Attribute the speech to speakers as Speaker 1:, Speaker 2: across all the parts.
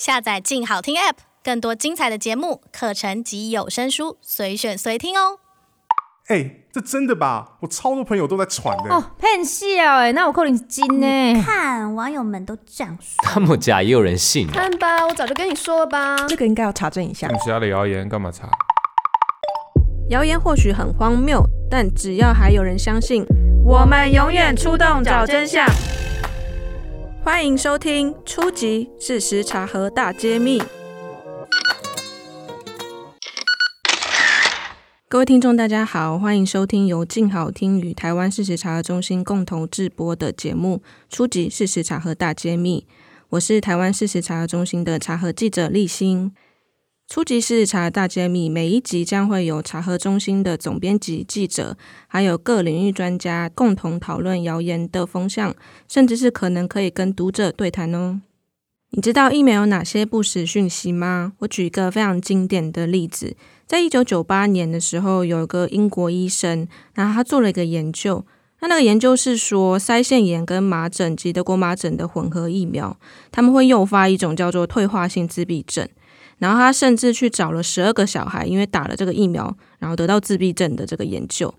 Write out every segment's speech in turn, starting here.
Speaker 1: 下载“静好听 ”App，更多精彩的节目、课程及有声书，随选随听哦。
Speaker 2: 哎、欸，这真的吧？我超多朋友都在传的。
Speaker 3: 哦，骗笑哎，那我扣你金呢？
Speaker 4: 看网友们都这样说，
Speaker 5: 那么假也有人信？
Speaker 6: 看吧，我早就跟你说了吧。
Speaker 7: 这个应该要查证一下。
Speaker 2: 其他的谣言干嘛查？
Speaker 6: 谣言或许很荒谬，但只要还有人相信，我们永远出动找真相。欢迎收听《初级！事实茶盒大揭秘》。各位听众，大家好，欢迎收听由静好听与台湾事实茶盒中心共同制播的节目《初级！事实茶盒大揭秘》。我是台湾事实茶盒中心的茶盒记者立新。《出击！事实查核大揭秘》每一集将会有查核中心的总编辑、记者，还有各领域专家共同讨论谣言的风向，甚至是可能可以跟读者对谈哦。你知道疫苗有哪些不实讯息吗？我举一个非常经典的例子，在一九九八年的时候，有一个英国医生，然后他做了一个研究，那那个研究是说，腮腺炎跟麻疹及德国麻疹的混合疫苗，他们会诱发一种叫做退化性自闭症，然后他甚至去找了十二个小孩，因为打了这个疫苗，然后得到自闭症的这个研究。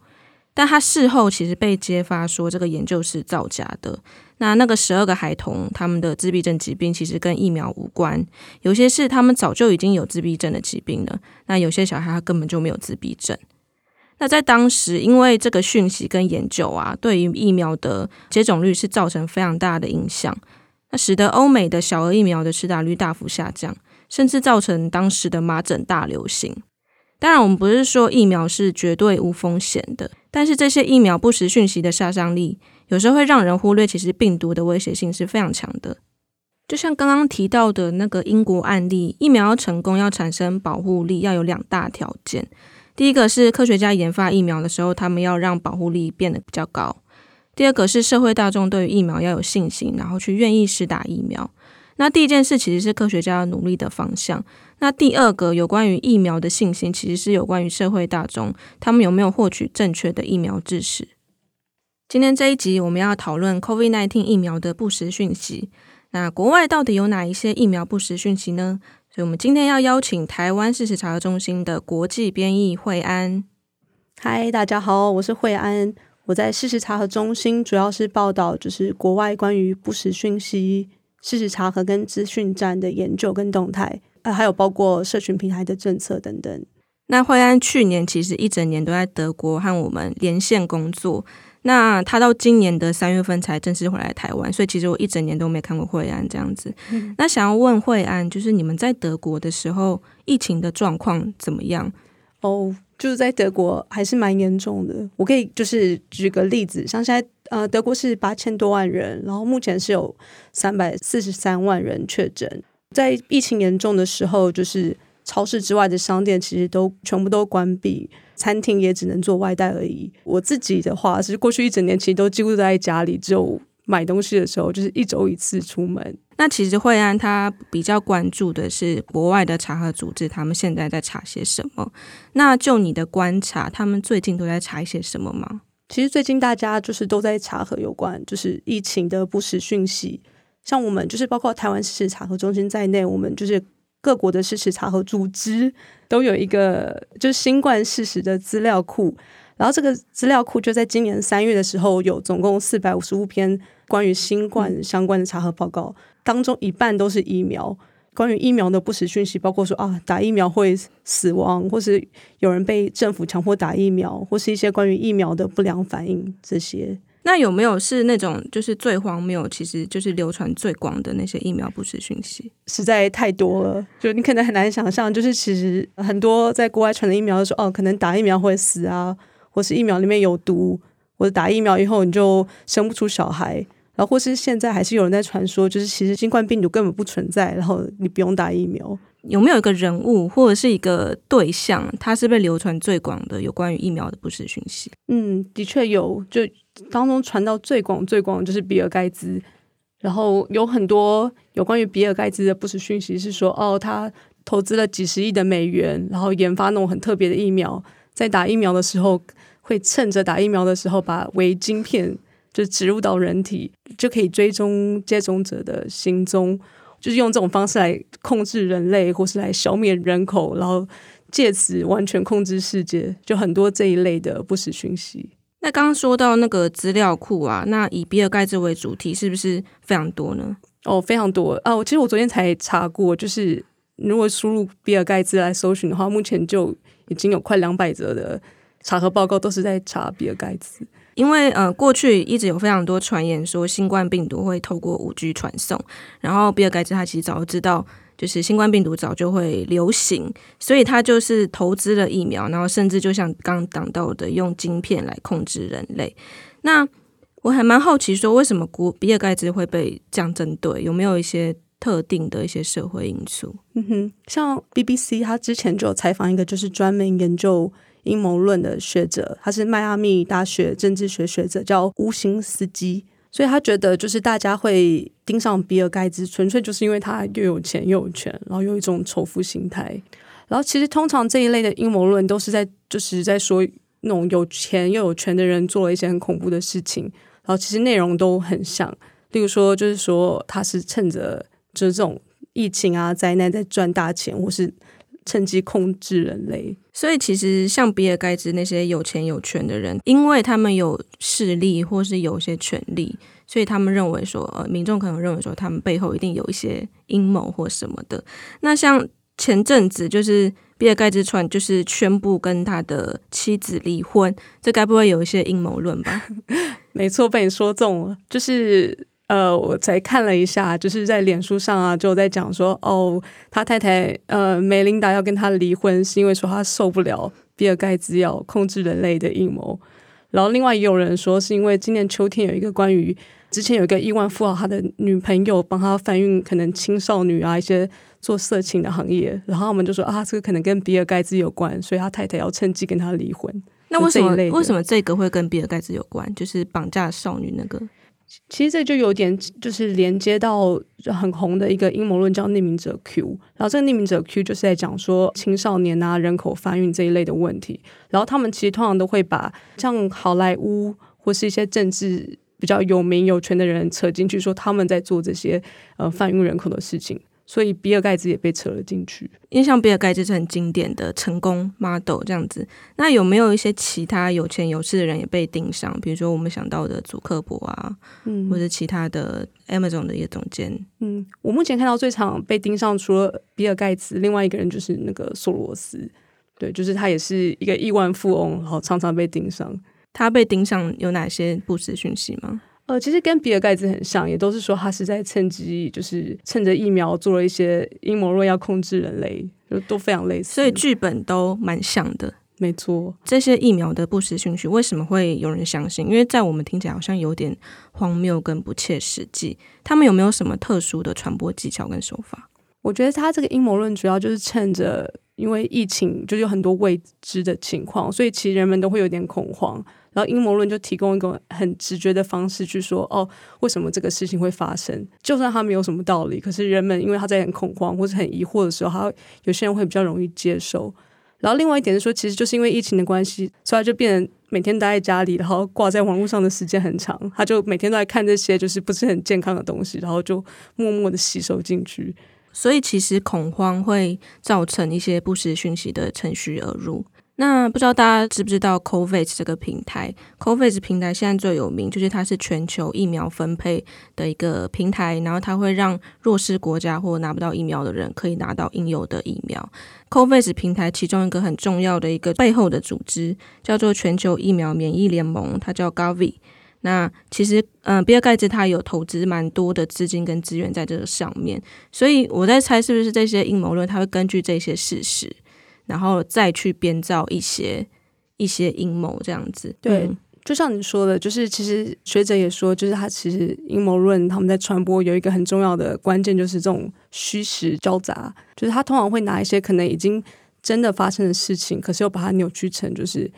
Speaker 6: 但他事后其实被揭发说这个研究是造假的。那那个十二个孩童，他们的自闭症疾病其实跟疫苗无关，有些是他们早就已经有自闭症的疾病了。那有些小孩他根本就没有自闭症。那在当时，因为这个讯息跟研究啊，对于疫苗的接种率是造成非常大的影响，那使得欧美的小儿疫苗的施打率大幅下降，甚至造成当时的麻疹大流行。当然，我们不是说疫苗是绝对无风险的，但是这些疫苗不实讯息的杀伤力，有时候会让人忽略，其实病毒的威胁性是非常强的。就像刚刚提到的那个英国案例，疫苗要成功要产生保护力，要有两大条件。第一个是科学家研发疫苗的时候，他们要让保护力变得比较高；第二个是社会大众对于疫苗要有信心，然后去愿意施打疫苗。那第一件事其实是科学家要努力的方向。那第二个有关于疫苗的信心，其实是有关于社会大众他们有没有获取正确的疫苗知识。今天这一集我们要讨论 COVID-19 疫苗的不实讯息。那国外到底有哪一些疫苗不实讯息呢？所以，我们今天要邀请台湾事实查核中心的国际编译惠安。
Speaker 8: 嗨，大家好，我是惠安。我在事实查核中心主要是报道就是国外关于不实讯息。事实查核跟资讯站的研究跟动态，呃，还有包括社群平台的政策等等。
Speaker 6: 那惠安去年其实一整年都在德国和我们连线工作，那他到今年的三月份才正式回来台湾，所以其实我一整年都没看过惠安这样子。嗯。那想要问惠安，就是你们在德国的时候，疫情的状况怎么样？
Speaker 8: 哦，就是在德国还是蛮严重的。我可以就是举个例子，像现在。呃，德国是八千多万人，然后目前是有三百四十三万人确诊。在疫情严重的时候，就是超市之外的商店其实都全部都关闭，餐厅也只能做外带而已。我自己的话是过去一整年其实都几乎都在家里，只有买东西的时候就是一周一次出门。
Speaker 6: 那其实惠安他比较关注的是国外的查核组织，他们现在在查些什么？那就你的观察，他们最近都在查一些什么吗？
Speaker 8: 其实最近大家就是都在查核有关就是疫情的不实讯息，像我们就是包括台湾事实查核中心在内，我们就是各国的事实查核组织都有一个就是新冠事实的资料库，然后这个资料库就在今年三月的时候有总共四百五十五篇关于新冠相关的查核报告，当中一半都是疫苗。关于疫苗的不实讯息，包括说啊，打疫苗会死亡，或是有人被政府强迫打疫苗，或是一些关于疫苗的不良反应这些。
Speaker 6: 那有没有是那种就是最荒谬，其实就是流传最广的那些疫苗不实讯息？
Speaker 8: 实在太多了，就你可能很难想象，就是其实很多在国外传的疫苗都说哦，可能打疫苗会死啊，或是疫苗里面有毒，或者打疫苗以后你就生不出小孩。然后或是现在还是有人在传说，就是其实新冠病毒根本不存在，然后你不用打疫苗。
Speaker 6: 有没有一个人物或者是一个对象，他是被流传最广的有关于疫苗的不实讯息？
Speaker 8: 嗯，的确有，就当中传到最广最广的就是比尔盖茨。然后有很多有关于比尔盖茨的不实讯息是说，哦，他投资了几十亿的美元，然后研发那种很特别的疫苗，在打疫苗的时候会趁着打疫苗的时候把微晶片。就植入到人体，就可以追踪接种者的行踪，就是用这种方式来控制人类，或是来消灭人口，然后借此完全控制世界，就很多这一类的不实讯息。
Speaker 6: 那刚刚说到那个资料库啊，那以比尔盖茨为主题，是不是非常多呢？
Speaker 8: 哦，非常多啊！其实我昨天才查过，就是如果输入比尔盖茨来搜寻的话，目前就已经有快两百则的查核报告都是在查比尔盖茨。
Speaker 6: 因为呃，过去一直有非常多传言说新冠病毒会透过五 G 传送，然后比尔盖茨他其实早就知道，就是新冠病毒早就会流行，所以他就是投资了疫苗，然后甚至就像刚讲到的，用晶片来控制人类。那我还蛮好奇，说为什么古比尔盖茨会被这样针对？有没有一些特定的一些社会因素？
Speaker 8: 嗯哼，像 BBC 他之前就有采访一个就是专门研究阴谋论的学者，他是迈阿密大学政治学学者，叫乌辛斯基。所以他觉得就是大家会盯上比尔盖茨，纯粹就是因为他又有钱又有权，然后有一种仇富心态。然后其实通常这一类的阴谋论都是在就是在说那种有钱又有权的人做了一些很恐怖的事情。然后其实内容都很像，例如说，就是说他是趁着就是这种疫情啊灾难在赚大钱，或是趁机控制人类。
Speaker 6: 所以其实像比尔盖茨那些有钱有权的人，因为他们有势力或是有一些权力，所以他们认为说，呃，民众可能认为说他们背后一定有一些阴谋或什么的。那像前阵子就是。比尔盖茨传就是宣布跟他的妻子离婚，这该不会有一些阴谋论吧？
Speaker 8: 没错，被你说中了。就是呃，我才看了一下，就是在脸书上啊，就在讲说，哦，他太太呃梅琳达要跟他离婚，是因为说他受不了比尔盖茨要控制人类的阴谋。然后另外也有人说，是因为今年秋天有一个关于之前有一个亿万富豪，他的女朋友帮他贩运可能青少女啊一些。做色情的行业，然后我们就说啊，这个可能跟比尔盖茨有关，所以他太太要趁机跟他离婚。
Speaker 6: 那为什么为什么这个会跟比尔盖茨有关？就是绑架少女那个？
Speaker 8: 其实这就有点就是连接到很红的一个阴谋论，叫匿名者 Q。然后这个匿名者 Q 就是在讲说青少年啊、人口贩运这一类的问题。然后他们其实通常都会把像好莱坞或是一些政治比较有名有权的人扯进去，说他们在做这些呃贩运人口的事情。所以比尔盖茨也被扯了进去，
Speaker 6: 因为像比尔盖茨是很经典的成功 model 这样子。那有没有一些其他有钱有势的人也被盯上？比如说我们想到的祖克伯啊，嗯，或者其他的 Amazon 的一个总监。
Speaker 8: 嗯，我目前看到最常被盯上，除了比尔盖茨，另外一个人就是那个索罗斯。对，就是他也是一个亿万富翁，然后常常被盯上。
Speaker 6: 他被盯上有哪些不实讯息吗？
Speaker 8: 呃，其实跟比尔盖茨很像，也都是说他是在趁机，就是趁着疫苗做了一些阴谋论，要控制人类，就都非常类似。
Speaker 6: 所以剧本都蛮像的，
Speaker 8: 没错。
Speaker 6: 这些疫苗的不实讯息，为什么会有人相信？因为在我们听起来好像有点荒谬跟不切实际。他们有没有什么特殊的传播技巧跟手法？
Speaker 8: 我觉得他这个阴谋论主要就是趁着，因为疫情就是有很多未知的情况，所以其实人们都会有点恐慌。然后阴谋论就提供一个很直觉的方式去说，哦，为什么这个事情会发生？就算他没有什么道理，可是人们因为他在很恐慌或者很疑惑的时候，他有些人会比较容易接受。然后另外一点是说，其实就是因为疫情的关系，所以他就变成每天待在家里，然后挂在网络上的时间很长，他就每天都在看这些就是不是很健康的东西，然后就默默的吸收进去。
Speaker 6: 所以其实恐慌会造成一些不实讯息的趁虚而入。那不知道大家知不知道 COVAX 这个平台？COVAX 平台现在最有名，就是它是全球疫苗分配的一个平台，然后它会让弱势国家或拿不到疫苗的人可以拿到应有的疫苗。COVAX 平台其中一个很重要的一个背后的组织叫做全球疫苗免疫联盟，它叫 Gavi。那其实，嗯、比尔盖茨他有投资蛮多的资金跟资源在这个上面，所以我在猜是不是这些阴谋论，他会根据这些事实。然后再去编造一些一些阴谋这样子，
Speaker 8: 对，就像你说的，就是其实学者也说，就是他其实阴谋论他们在传播有一个很重要的关键，就是这种虚实交杂，就是他通常会拿一些可能已经真的发生的事情，可是又把它扭曲成就是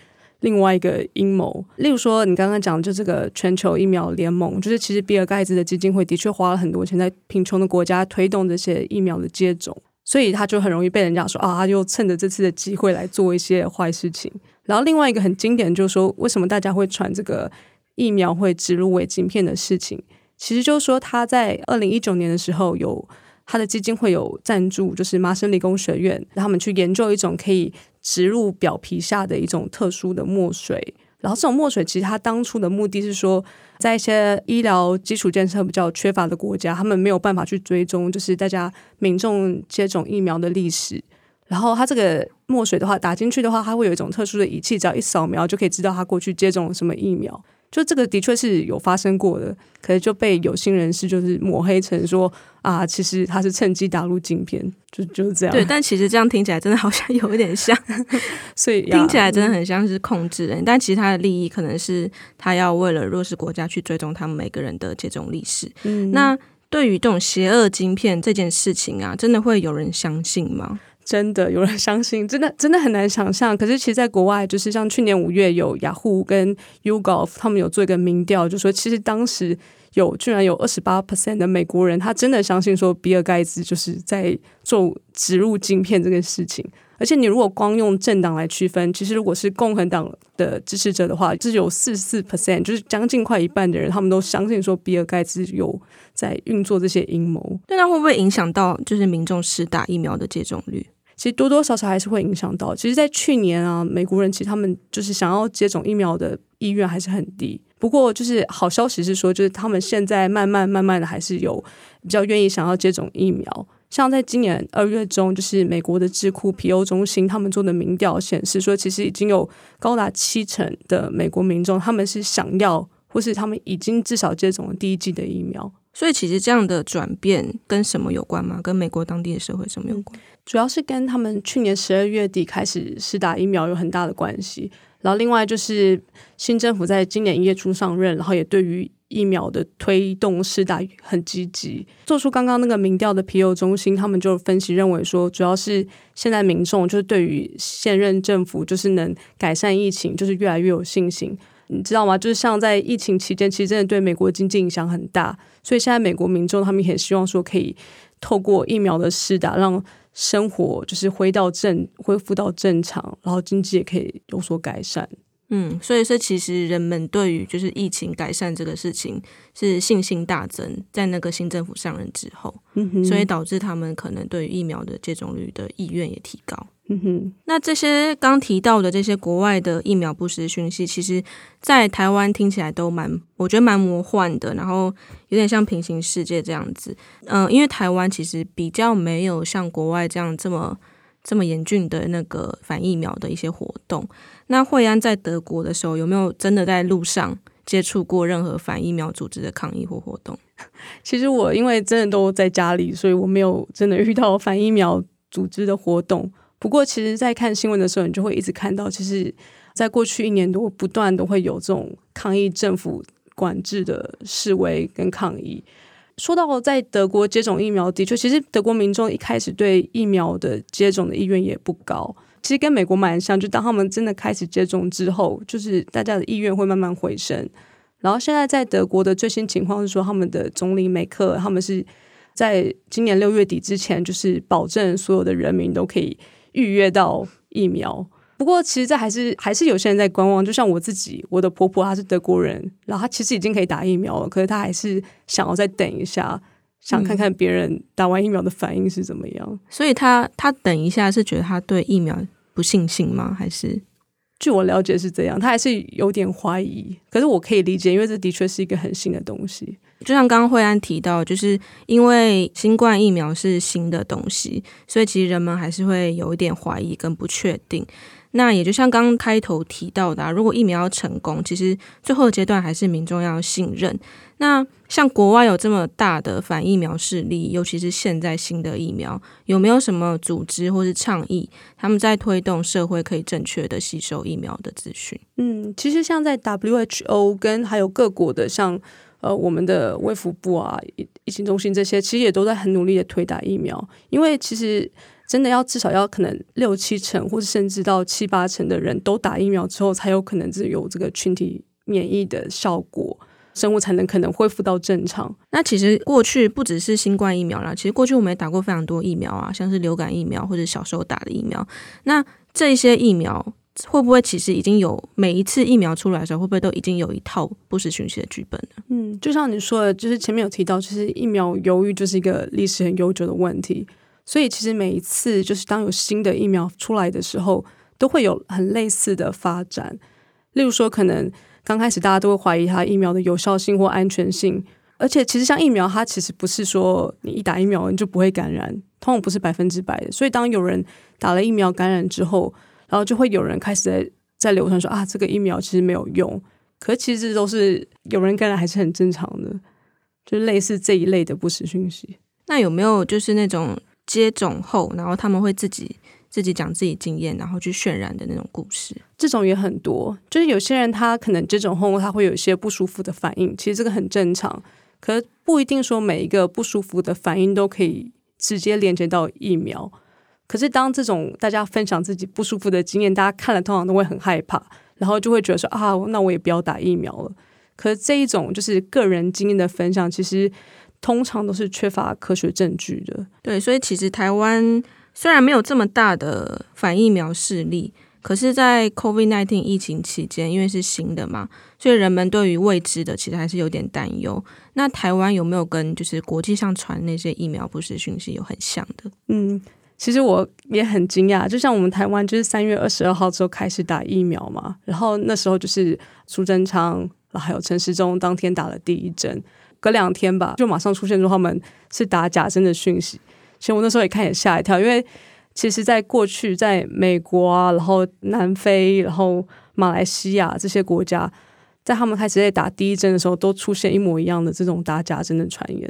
Speaker 8: 另外一个阴谋。例如说，你刚刚讲的就这个全球疫苗联盟，就是其实比尔盖茨的基金会的确花了很多钱在贫穷的国家推动这些疫苗的接种。所以他就很容易被人家说啊，他就趁着这次的机会来做一些坏事情。然后另外一个很经典就是说，为什么大家会传这个疫苗会植入伪晶片的事情？其实就是说他在二零一九年的时候有他的基金会有赞助，就是麻省理工学院让他们去研究一种可以植入表皮下的一种特殊的墨水。然后这种墨水其实它当初的目的是说，在一些医疗基础建设比较缺乏的国家，他们没有办法去追踪，就是大家民众接种疫苗的历史。然后它这个墨水的话，打进去的话，它会有一种特殊的仪器，只要一扫描就可以知道他过去接种什么疫苗。就这个的确是有发生过的，可是就被有心人士就是抹黑成说啊，其实他是趁机打入晶片，就就是这样。
Speaker 6: 对，但其实这样听起来真的好像有一点像，
Speaker 8: 所以
Speaker 6: 听起来真的很像是控制人，嗯、但其实他的利益可能是他要为了弱势国家去追踪他们每个人的接种历史。嗯，那对于这种邪恶晶片这件事情啊，真的会有人相信吗？
Speaker 8: 真的有人相信，真的真的很难想象。可是其实，在国外，就是像去年五月，有雅虎跟 YouGov 他们有做一个民调，就说其实当时有居然有二十八 percent 的美国人，他真的相信说比尔盖茨就是在做植入晶片这个事情。而且你如果光用政党来区分，其实如果是共和党的支持者的话，就是有四十四 percent，就是将近快一半的人，他们都相信说比尔盖茨有在运作这些阴谋。
Speaker 6: 那它会不会影响到就是民众施打疫苗的接种率？
Speaker 8: 其实多多少少还是会影响到。其实，在去年啊，美国人其实他们就是想要接种疫苗的意愿还是很低。不过，就是好消息是说，就是他们现在慢慢慢慢的还是有比较愿意想要接种疫苗。像在今年二月中，就是美国的智库皮欧中心他们做的民调显示说，其实已经有高达七成的美国民众他们是想要，或是他们已经至少接种了第一剂的疫苗。
Speaker 6: 所以，其实这样的转变跟什么有关吗？跟美国当地的社会什么有关？
Speaker 8: 主要是跟他们去年十二月底开始试打疫苗有很大的关系。然后，另外就是新政府在今年一月初上任，然后也对于疫苗的推动试打很积极。做出刚刚那个民调的皮尤中心，他们就分析认为说，主要是现在民众就是对于现任政府就是能改善疫情，就是越来越有信心。你知道吗？就是像在疫情期间，其实真的对美国经济影响很大。所以现在美国民众他们也希望说，可以透过疫苗的施打，让生活就是回到正恢复到正常，然后经济也可以有所改善。
Speaker 6: 嗯，所以说其实人们对于就是疫情改善这个事情是信心大增，在那个新政府上任之后，嗯哼，所以导致他们可能对于疫苗的接种率的意愿也提高。嗯哼，那这些刚提到的这些国外的疫苗不实讯息，其实，在台湾听起来都蛮，我觉得蛮魔幻的，然后有点像平行世界这样子。嗯、呃，因为台湾其实比较没有像国外这样这么这么严峻的那个反疫苗的一些活动。那惠安在德国的时候，有没有真的在路上接触过任何反疫苗组织的抗议或活动？
Speaker 8: 其实我因为真的都在家里，所以我没有真的遇到反疫苗组织的活动。不过，其实，在看新闻的时候，你就会一直看到，其实，在过去一年多，不断都会有这种抗议政府管制的示威跟抗议。说到在德国接种疫苗，的确，其实德国民众一开始对疫苗的接种的意愿也不高。其实跟美国蛮像，就当他们真的开始接种之后，就是大家的意愿会慢慢回升。然后现在在德国的最新情况是说，他们的总理梅克他们是在今年六月底之前，就是保证所有的人民都可以。预约到疫苗，不过其实这还是还是有些人在观望。就像我自己，我的婆婆她是德国人，然后她其实已经可以打疫苗了，可是她还是想要再等一下，想看看别人打完疫苗的反应是怎么样。
Speaker 6: 嗯，所以她她等一下是觉得她对疫苗不信心吗？还是？
Speaker 8: 据我了解是这样，他还是有点怀疑。可是我可以理解，因为这的确是一个很新的东西。
Speaker 6: 就像刚刚惠安提到，就是因为新冠疫苗是新的东西，所以其实人们还是会有一点怀疑跟不确定。那也就像刚刚开头提到的啊，如果疫苗要成功，其实最后的阶段还是民众要信任。那像国外有这么大的反疫苗势力，尤其是现在新的疫苗，有没有什么组织或是倡议，他们在推动社会可以正确的吸收疫苗的资讯？
Speaker 8: 嗯，其实像在 WHO 跟还有各国的像。呃，我们的卫福部啊，疫疫情中心这些，其实也都在很努力的推打疫苗。因为其实真的要至少要可能六七成，或者甚至到七八成的人都打疫苗之后，才有可能是有这个群体免疫的效果，生物才能可能恢复到正常。
Speaker 6: 那其实过去不只是新冠疫苗啦，其实过去我们也打过非常多疫苗啊，像是流感疫苗或者小时候打的疫苗。那这些疫苗会不会其实已经有每一次疫苗出来的时候，会不会都已经有一套不实讯息的剧本呢？
Speaker 8: 嗯，就像你说的，就是前面有提到，就是疫苗犹豫就是一个历史很悠久的问题，所以其实每一次就是当有新的疫苗出来的时候，都会有很类似的发展。例如说，可能刚开始大家都会怀疑它疫苗的有效性或安全性，而且其实像疫苗，它其实不是说你一打疫苗你就不会感染，通常不是百分之百的。所以当有人打了疫苗感染之后，然后就会有人开始在在流传说啊，这个疫苗其实没有用，可其实都是有人感染还是很正常的，就类似这一类的不实讯息。
Speaker 6: 那有没有就是那种接种后，然后他们会自己自己讲自己经验，然后去渲染的那种故事？
Speaker 8: 这种也很多，就是有些人他可能接种后他会有一些不舒服的反应，其实这个很正常，可不一定说每一个不舒服的反应都可以直接连接到疫苗。可是，当这种大家分享自己不舒服的经验，大家看了通常都会很害怕，然后就会觉得说啊，那我也不要打疫苗了。可是这一种就是个人经验的分享，其实通常都是缺乏科学证据的。
Speaker 6: 对，所以其实台湾虽然没有这么大的反疫苗势力，可是，在 COVID-19 疫情期间，因为是新的嘛，所以人们对于未知的其实还是有点担忧。那台湾有没有跟就是国际上传那些疫苗不实讯息有很像的？
Speaker 8: 嗯。其实我也很惊讶，就像我们台湾就是三月二十二号之后开始打疫苗嘛，然后那时候就是苏贞昌然后还有陈时中当天打了第一针，隔两天吧就马上出现说他们是打假针的讯息。其实我那时候也看也吓一跳，因为其实在过去在美国啊，然后南非，然后马来西亚这些国家，在他们开始在打第一针的时候，都出现一模一样的这种打假针的传言。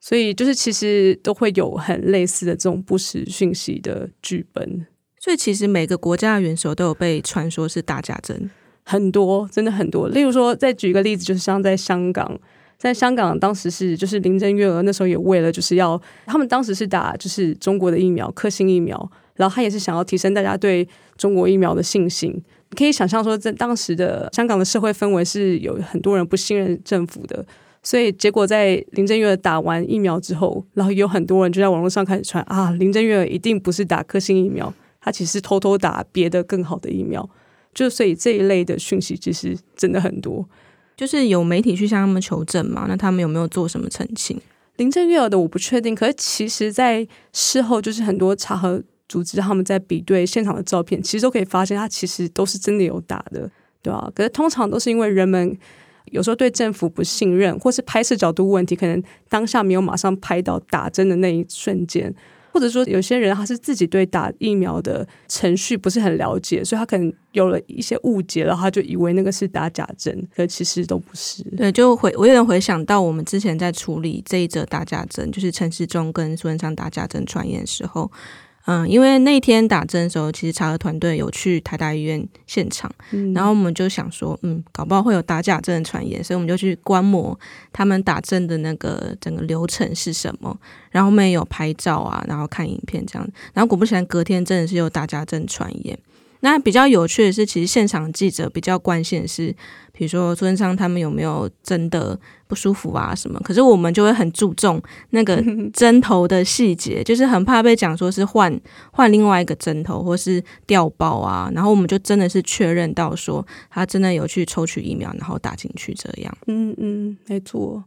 Speaker 8: 所以就是其实都会有很类似的这种不实讯息的剧本，
Speaker 6: 所以其实每个国家的元首都有被传说是打假针，
Speaker 8: 很多真的很多。例如说，再举一个例子，就是像在香港，在香港当时是就是林郑月娥那时候也为了就是要他们当时是打就是中国的疫苗科兴疫苗，然后他也是想要提升大家对中国疫苗的信心。可以想象说，在当时的香港的社会氛围是有很多人不信任政府的。所以结果在林郑月打完疫苗之后，然后有很多人就在网络上开始传啊，林郑月一定不是打科兴疫苗，她其实偷偷打别的更好的疫苗。就所以这一类的讯息其实真的很多，
Speaker 6: 就是有媒体去向他们求证嘛，那他们有没有做什么澄清？
Speaker 8: 林郑月的我不确定，可是其实在事后就是很多查核组织他们在比对现场的照片，其实都可以发现他其实都是真的有打的，对吧？可是通常都是因为人们。有时候对政府不信任，或是拍摄角度问题，可能当下没有马上拍到打针的那一瞬间，或者说有些人他是自己对打疫苗的程序不是很了解，所以他可能有了一些误解，然后他就以为那个是打假针，可其实都不是。
Speaker 6: 对，就回我有点回想到我们之前在处理这一则打假针，就是陈世忠跟苏文昌打假针传言的时候。嗯，因为那天打针的时候，其实查核团队有去台大医院现场，嗯，然后我们就想说，嗯，搞不好会有打假针的传言，所以我们就去观摩他们打针的那个整个流程是什么，然后我们也有拍照啊，然后看影片这样，然后果不其然，隔天真的是有打假针传言。那比较有趣的是，其实现场记者比较关心的是，比如说苏贞昌他们有没有真的不舒服啊什么？可是我们就会很注重那个 针头的细节，就是很怕被讲说是换换另外一个针头或是掉包啊。然后我们就真的是确认到说他真的有去抽取疫苗，然后打进去这样。
Speaker 8: 嗯嗯，没错。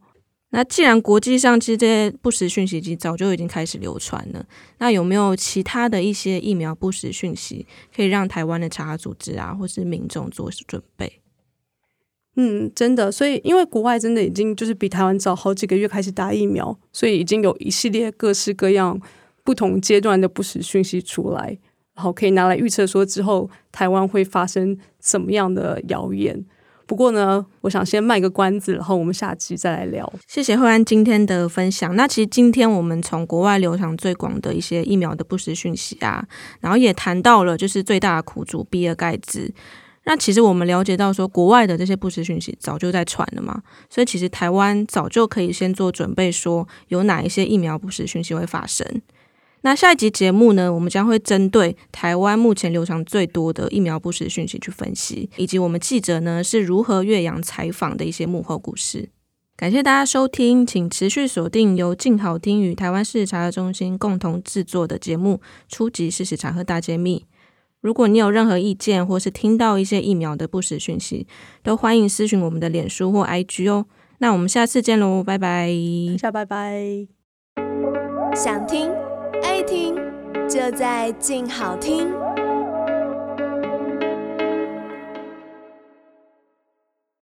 Speaker 6: 那既然国际上其实这些不实讯息已早就已经开始流传了，那有没有其他的一些疫苗不实讯息可以让台湾的查核组织啊，或是民众做准备？
Speaker 8: 嗯，真的，所以因为国外真的已经就是比台湾早好几个月开始打疫苗，所以已经有一系列各式各样不同阶段的不实讯息出来，然后可以拿来预测说之后台湾会发生怎么样的谣言。不过呢，我想先卖个关子，然后我们下期再来聊。
Speaker 6: 谢谢惠安今天的分享。那其实今天我们从国外流传最广的一些疫苗的不实讯息啊，然后也谈到了就是最大的苦主比尔盖茨。那其实我们了解到说，国外的这些不实讯息早就在传了嘛，所以其实台湾早就可以先做准备，说有哪一些疫苗不实讯息会发生。那下一集节目呢，我们将会针对台湾目前流传最多的疫苗不实讯息去分析，以及我们记者呢是如何越洋采访的一些幕后故事。感谢大家收听，请持续锁定由静好听与台湾事实查核中心共同制作的节目《初级！事实查核大揭秘》。如果你有任何意见，或是听到一些疫苗的不实讯息，都欢迎私讯我们的脸书或 IG 哦。那我们下次见喽，拜拜，
Speaker 8: 下拜拜。
Speaker 5: 想听爱听，就在静好听。